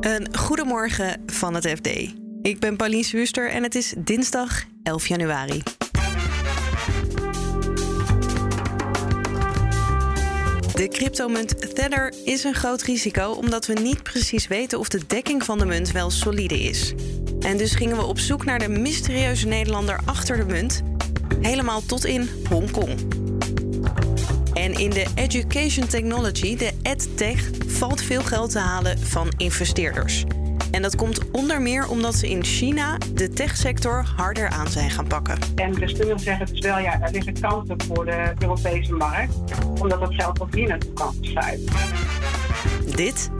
Een goedemorgen van het FD. Ik ben Pauline Wuster en het is dinsdag 11 januari. De cryptomunt Tether is een groot risico omdat we niet precies weten of de dekking van de munt wel solide is. En dus gingen we op zoek naar de mysterieuze Nederlander achter de munt, helemaal tot in Hongkong. En in de education technology, de edtech, valt veel geld te halen van investeerders. En dat komt onder meer omdat ze in China de techsector harder aan zijn gaan pakken. En de stuur zeggen dus wel, ja, daar liggen kansen voor de Europese markt, omdat dat geld ook hier naartoe kan sluiten. Dit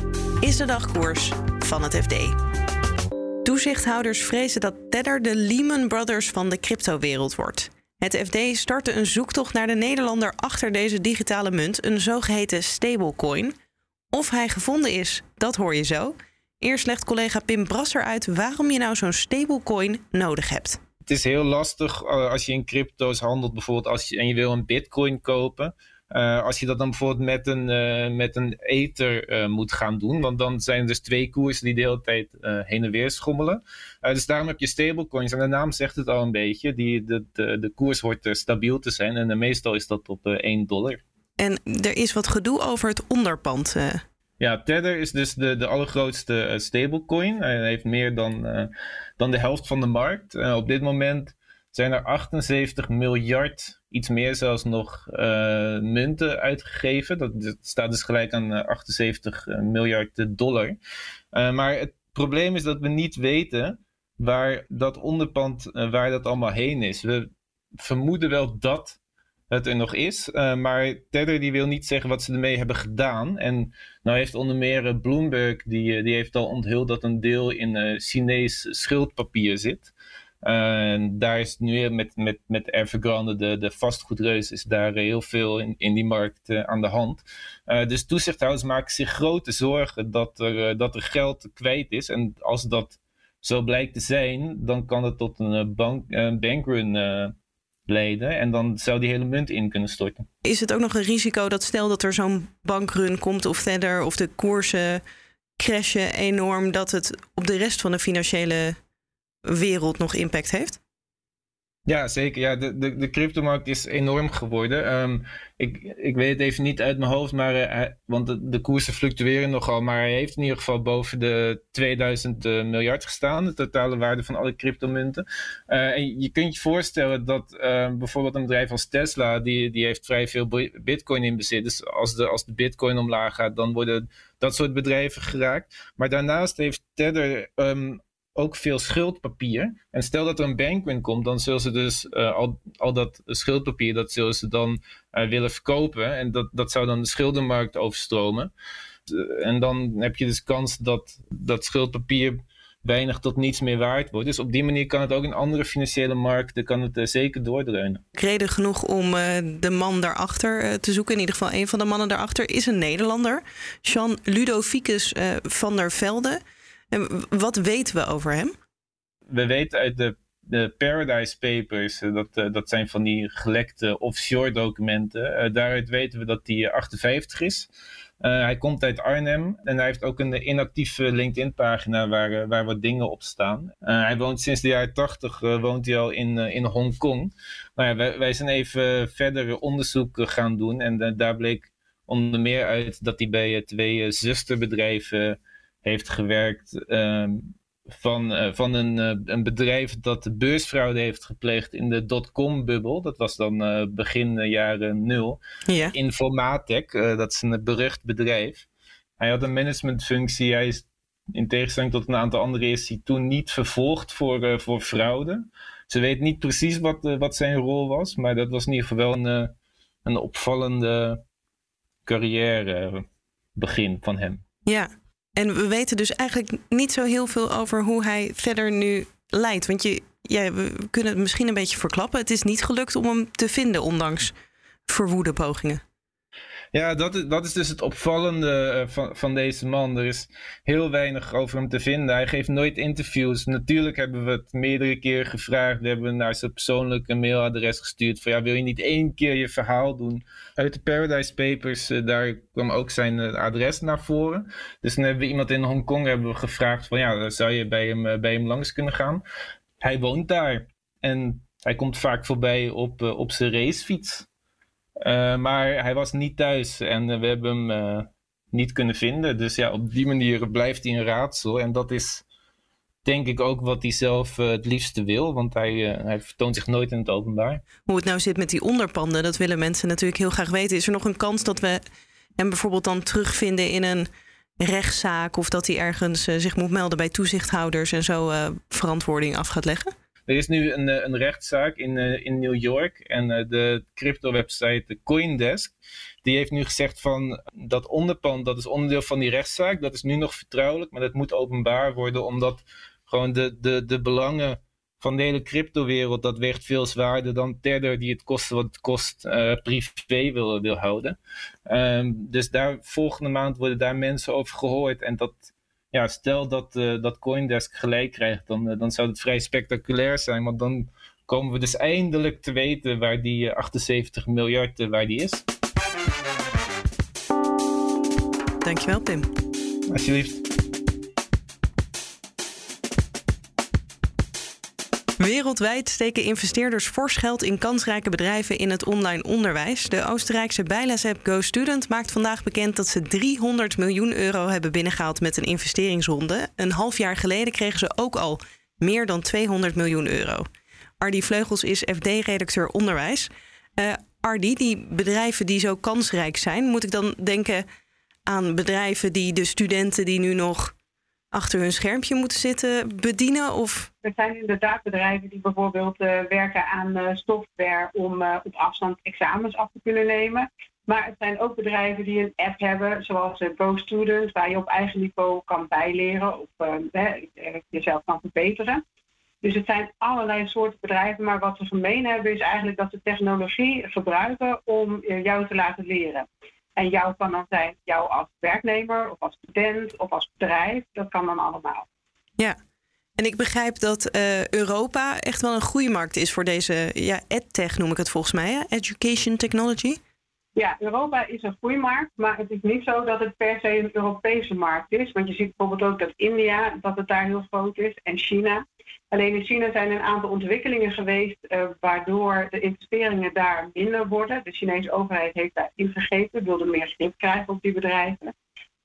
is de dagkoers van het FD. Toezichthouders vrezen dat Tether de Lehman Brothers van de cryptowereld wordt. Het FD startte een zoektocht naar de Nederlander achter deze digitale munt, een zogeheten stablecoin. Of hij gevonden is, dat hoor je zo. Eerst legt collega Pim Brasser uit waarom je nou zo'n stablecoin nodig hebt. Het is heel lastig uh, als je in crypto's handelt, bijvoorbeeld als je, en je wil een bitcoin kopen. Uh, als je dat dan bijvoorbeeld met een, uh, met een ether moet gaan doen. Want dan zijn er dus twee koersen die de hele tijd heen en weer schommelen. dus daarom heb je stablecoins. En de naam zegt het al een beetje. Die, de, de, de koers hoort stabiel te zijn. En meestal is dat op 1 dollar. En er is wat gedoe over het onderpand. Ja, Tether is dus de, de allergrootste stablecoin. Hij heeft meer dan, dan de helft van de markt. Op dit moment zijn er 78 miljard, iets meer zelfs nog, munten uitgegeven. Dat, dat, staat dus gelijk aan 78 miljard dollar. maar het probleem is dat we niet weten waar dat onderpand, waar dat allemaal heen is. We vermoeden wel dat het er nog is. Maar Tether die wil niet zeggen wat ze ermee hebben gedaan. En nou heeft onder meer eh, Bloomberg, die, eh, die heeft al onthuld dat een deel in uh, Chinees schuldpapier zit. En daar is nu met, met, met Evergrande, de, de vastgoedreus, is daar heel veel in, in die markt aan de hand. dus toezichthouders maken zich grote zorgen dat er, dat er geld kwijt is. En als dat zo blijkt te zijn, dan kan het tot een bank, bankrun leden. En dan zou die hele munt in kunnen storten. Is het ook nog een risico dat stel dat er zo'n bankrun komt of verder, of de koersen crashen enorm, dat het op de rest van de financiële wereld nog impact heeft? Ja, zeker. Ja, de, de, de cryptomarkt is enorm geworden. Um, ik, ik weet het even niet uit mijn hoofd, maar, uh, want de, koersen fluctueren nogal. Maar hij heeft in ieder geval boven de 2000 uh, eh, miljard gestaan, de totale waarde van alle cryptomunten. Uh, en je kunt je voorstellen dat bijvoorbeeld een bedrijf als Tesla, die, die heeft vrij veel bitcoin in bezit. Dus als de, als de bitcoin omlaag gaat, dan worden dat soort bedrijven geraakt. Maar daarnaast heeft Tether um, ook veel schuldpapier. En stel dat er een bankrun komt, dan zullen ze dus uh, al, al dat schuldpapier, dat zullen ze dan uh, willen verkopen. En dat, dat zou dan de schuldenmarkt overstromen. Uh, en dan heb je dus kans dat dat schuldpapier weinig tot niets meer waard wordt. Dus op die manier kan het ook in andere financiële markten kan het, zeker doordreunen. Reden genoeg om de man daarachter te zoeken. In ieder geval een van de mannen daarachter is een Nederlander. Jean Ludovicus van der Velde. Wat weten we over hem? We weten uit de, de Paradise Papers, eh, dat, uh, dat zijn van die gelekte offshore documenten. Uh, daaruit weten we dat hij 58 is. Hij komt uit Arnhem en hij heeft ook een inactieve LinkedIn-pagina waar, waar wat dingen op staan. hij woont sinds de jaren 80 woont hij al in, in Hongkong. Nou ja, wij, wij zijn even verder onderzoek gaan doen en daar bleek onder meer uit dat hij bij twee zusterbedrijven heeft gewerkt ehm, van, uh, van een, uh, een bedrijf dat de beursfraude heeft gepleegd in de dotcom-bubbel. Dat was dan uh, begin jaren nul. Ja. Informatec, dat is een berucht bedrijf. Hij had een managementfunctie. Hij is in tegenstelling tot een aantal anderen is hij toen niet vervolgd voor, voor fraude. Ze weet niet precies wat, wat zijn rol was, maar dat was in ieder geval wel een, een opvallende carrière begin van hem. Ja, en we weten dus eigenlijk niet zo heel veel over hoe hij verder nu leidt. Want je, ja, we kunnen het misschien een beetje verklappen. Het is niet gelukt om hem te vinden, ondanks verwoede pogingen. Ja, dat is, dat is dus het opvallende eh, van, van deze man. Er is heel weinig over hem te vinden. Hij geeft nooit interviews. Natuurlijk hebben we het meerdere keren gevraagd. We hebben naar zijn persoonlijke mailadres gestuurd. Van ja, wil je niet één keer je verhaal doen? Uit de Paradise Papers, uh, daar kwam ook zijn uh, adres naar voren. Dus dan hebben we iemand in Hongkong hebben we gevraagd van ja, zou je bij hem, bij hem langs kunnen gaan? Hij woont daar. En hij komt vaak voorbij op, op zijn racefiets. Uh, maar hij was niet thuis en uh, we hebben hem uh, niet kunnen vinden. Dus ja, op die manier blijft hij een raadsel. En dat is denk ik ook wat hij zelf het liefste wil. Want hij, hij vertoont zich nooit in het openbaar. Hoe het nou zit met die onderpanden, dat willen mensen natuurlijk heel graag weten. Is er nog een kans dat we hem bijvoorbeeld dan terugvinden in een rechtszaak... of dat hij ergens zich moet melden bij toezichthouders en zo verantwoording af gaat leggen? Er is nu een, een rechtszaak in, uh, in New York en uh, de crypto-website Coindesk, die heeft nu gezegd van dat onderpand, dat is onderdeel van die rechtszaak, dat is nu nog vertrouwelijk, maar dat moet openbaar worden omdat gewoon de, de, de belangen van de hele cryptowereld, dat weegt veel zwaarder dan Tether die het kosten wat het kost privé wil, wil houden. Um, dus daar volgende maand worden daar mensen over gehoord en dat ja, stel dat, uh, dat Coindesk gelijk krijgt, dan, uh, dan zou het vrij spectaculair zijn. Want dan komen we dus eindelijk te weten waar die uh, 78 miljard waar die is. Dankjewel, Pim. Alsjeblieft. Wereldwijd steken investeerders fors geld in kansrijke bedrijven in het online onderwijs. De Oostenrijkse bijlesapp GoStudent maakt vandaag bekend dat ze 300 miljoen euro hebben binnengehaald met een investeringsronde. Een half jaar geleden kregen ze ook al meer dan 200 miljoen euro. Ardi Vleugels is FD-redacteur onderwijs. Uh, Ardi, die bedrijven die zo kansrijk zijn, moet ik dan denken aan bedrijven die de studenten die nu nog achter hun schermpje moeten zitten bedienen? Of? Er zijn inderdaad bedrijven die bijvoorbeeld uh, werken aan uh, software om uh, op afstand examens af te kunnen nemen. Maar het zijn ook bedrijven die een app hebben, zoals GoStudent, waar je op eigen niveau kan bijleren of jezelf kan verbeteren. Dus het zijn allerlei soorten bedrijven, maar wat ze gemeen hebben is eigenlijk dat ze technologie gebruiken om jou te laten leren. En jou kan dan zijn jou als werknemer of als student of als bedrijf. Dat kan dan allemaal. Ja, en ik begrijp dat uh, Europa echt wel een groeimarkt is voor deze ja, edtech, noem ik het volgens mij, hè? education technology. Ja, Europa is een groeimarkt, maar het is niet zo dat het per se een Europese markt is. Want je ziet bijvoorbeeld ook dat India, dat het daar heel groot is, en China. Alleen in China zijn een aantal ontwikkelingen geweest uh, waardoor de investeringen daar minder worden. De Chinese overheid heeft daar ingegrepen, wilde meer grip krijgen op die bedrijven.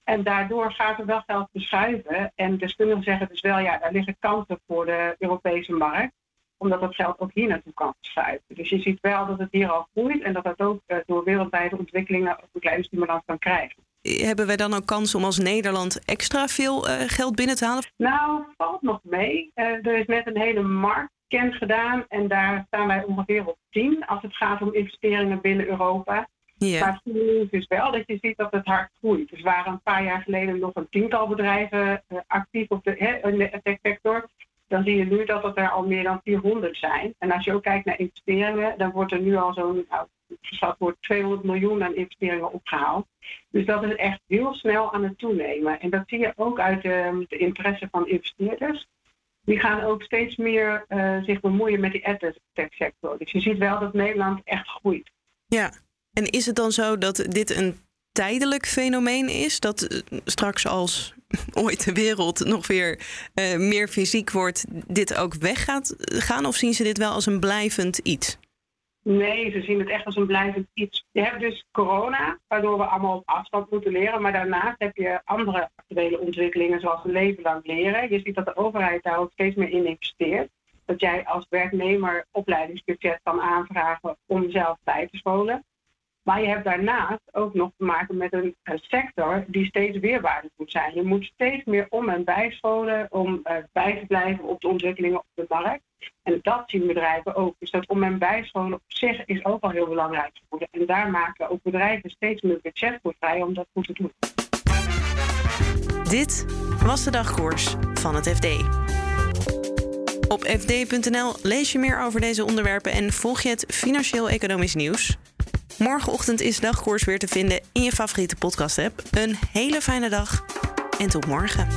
En daardoor gaat er wel geld verschuiven. En deskundigen zeggen dus wel, ja, daar liggen kansen voor de Europese markt omdat dat geld ook hier naartoe kan verschuiven. Dus je ziet wel dat het hier al groeit en dat dat ook uh, door wereldwijde ontwikkelingen ook een kleine stimulans kan krijgen. Hebben wij dan ook kans om als Nederland extra veel uh, geld binnen te halen? Nou, valt nog mee. Uh, er is net een hele marktscan gedaan en daar staan wij ongeveer op 10 als het gaat om investeringen binnen Europa. Yeah. Maar het is dus wel dat je ziet dat het hard groeit. Dus waren een paar jaar geleden nog een tiental bedrijven actief op de tech-sector dan zie je nu dat het er al meer dan 400 zijn. En als je ook kijkt naar investeringen, dan wordt er nu al zo'n, geschat wordt 200 miljoen aan investeringen opgehaald. Dus dat is echt heel snel aan het toenemen. En dat zie je ook uit de, de interesse van investeerders. Die gaan ook steeds meer uh, zich bemoeien met die tech sector. Dus je ziet wel dat Nederland echt groeit. Ja, en is het dan zo dat dit een tijdelijk fenomeen is? Dat straks als ooit de wereld nog weer uh, meer fysiek wordt, dit ook weg gaat gaan? Of zien ze dit wel als een blijvend iets? Nee, ze zien het echt als een blijvend iets. Je hebt dus corona, waardoor we allemaal op afstand moeten leren. Maar daarnaast heb je andere actuele ontwikkelingen, zoals leven lang leren. Je ziet dat de overheid daar ook steeds meer in investeert. Dat jij als werknemer opleidingsbudget kan aanvragen om zelf bij te scholen. Maar je hebt daarnaast ook nog te maken met een, sector die steeds weerbaarder moet zijn. Je moet steeds meer om en bijscholen om uh, bij te blijven op de ontwikkelingen op de markt. En dat zien bedrijven ook. Dus dat om en bijscholen op zich is ook al heel belangrijk geworden. En daar maken ook bedrijven steeds meer budget voor vrij om dat goed te doen. Dit was de dagkoers van het FD. Op fd.nl lees je meer over deze onderwerpen en volg je het financieel-economisch nieuws. Morgenochtend is dagkoers weer te vinden in je favoriete podcast app. Een hele fijne dag en tot morgen.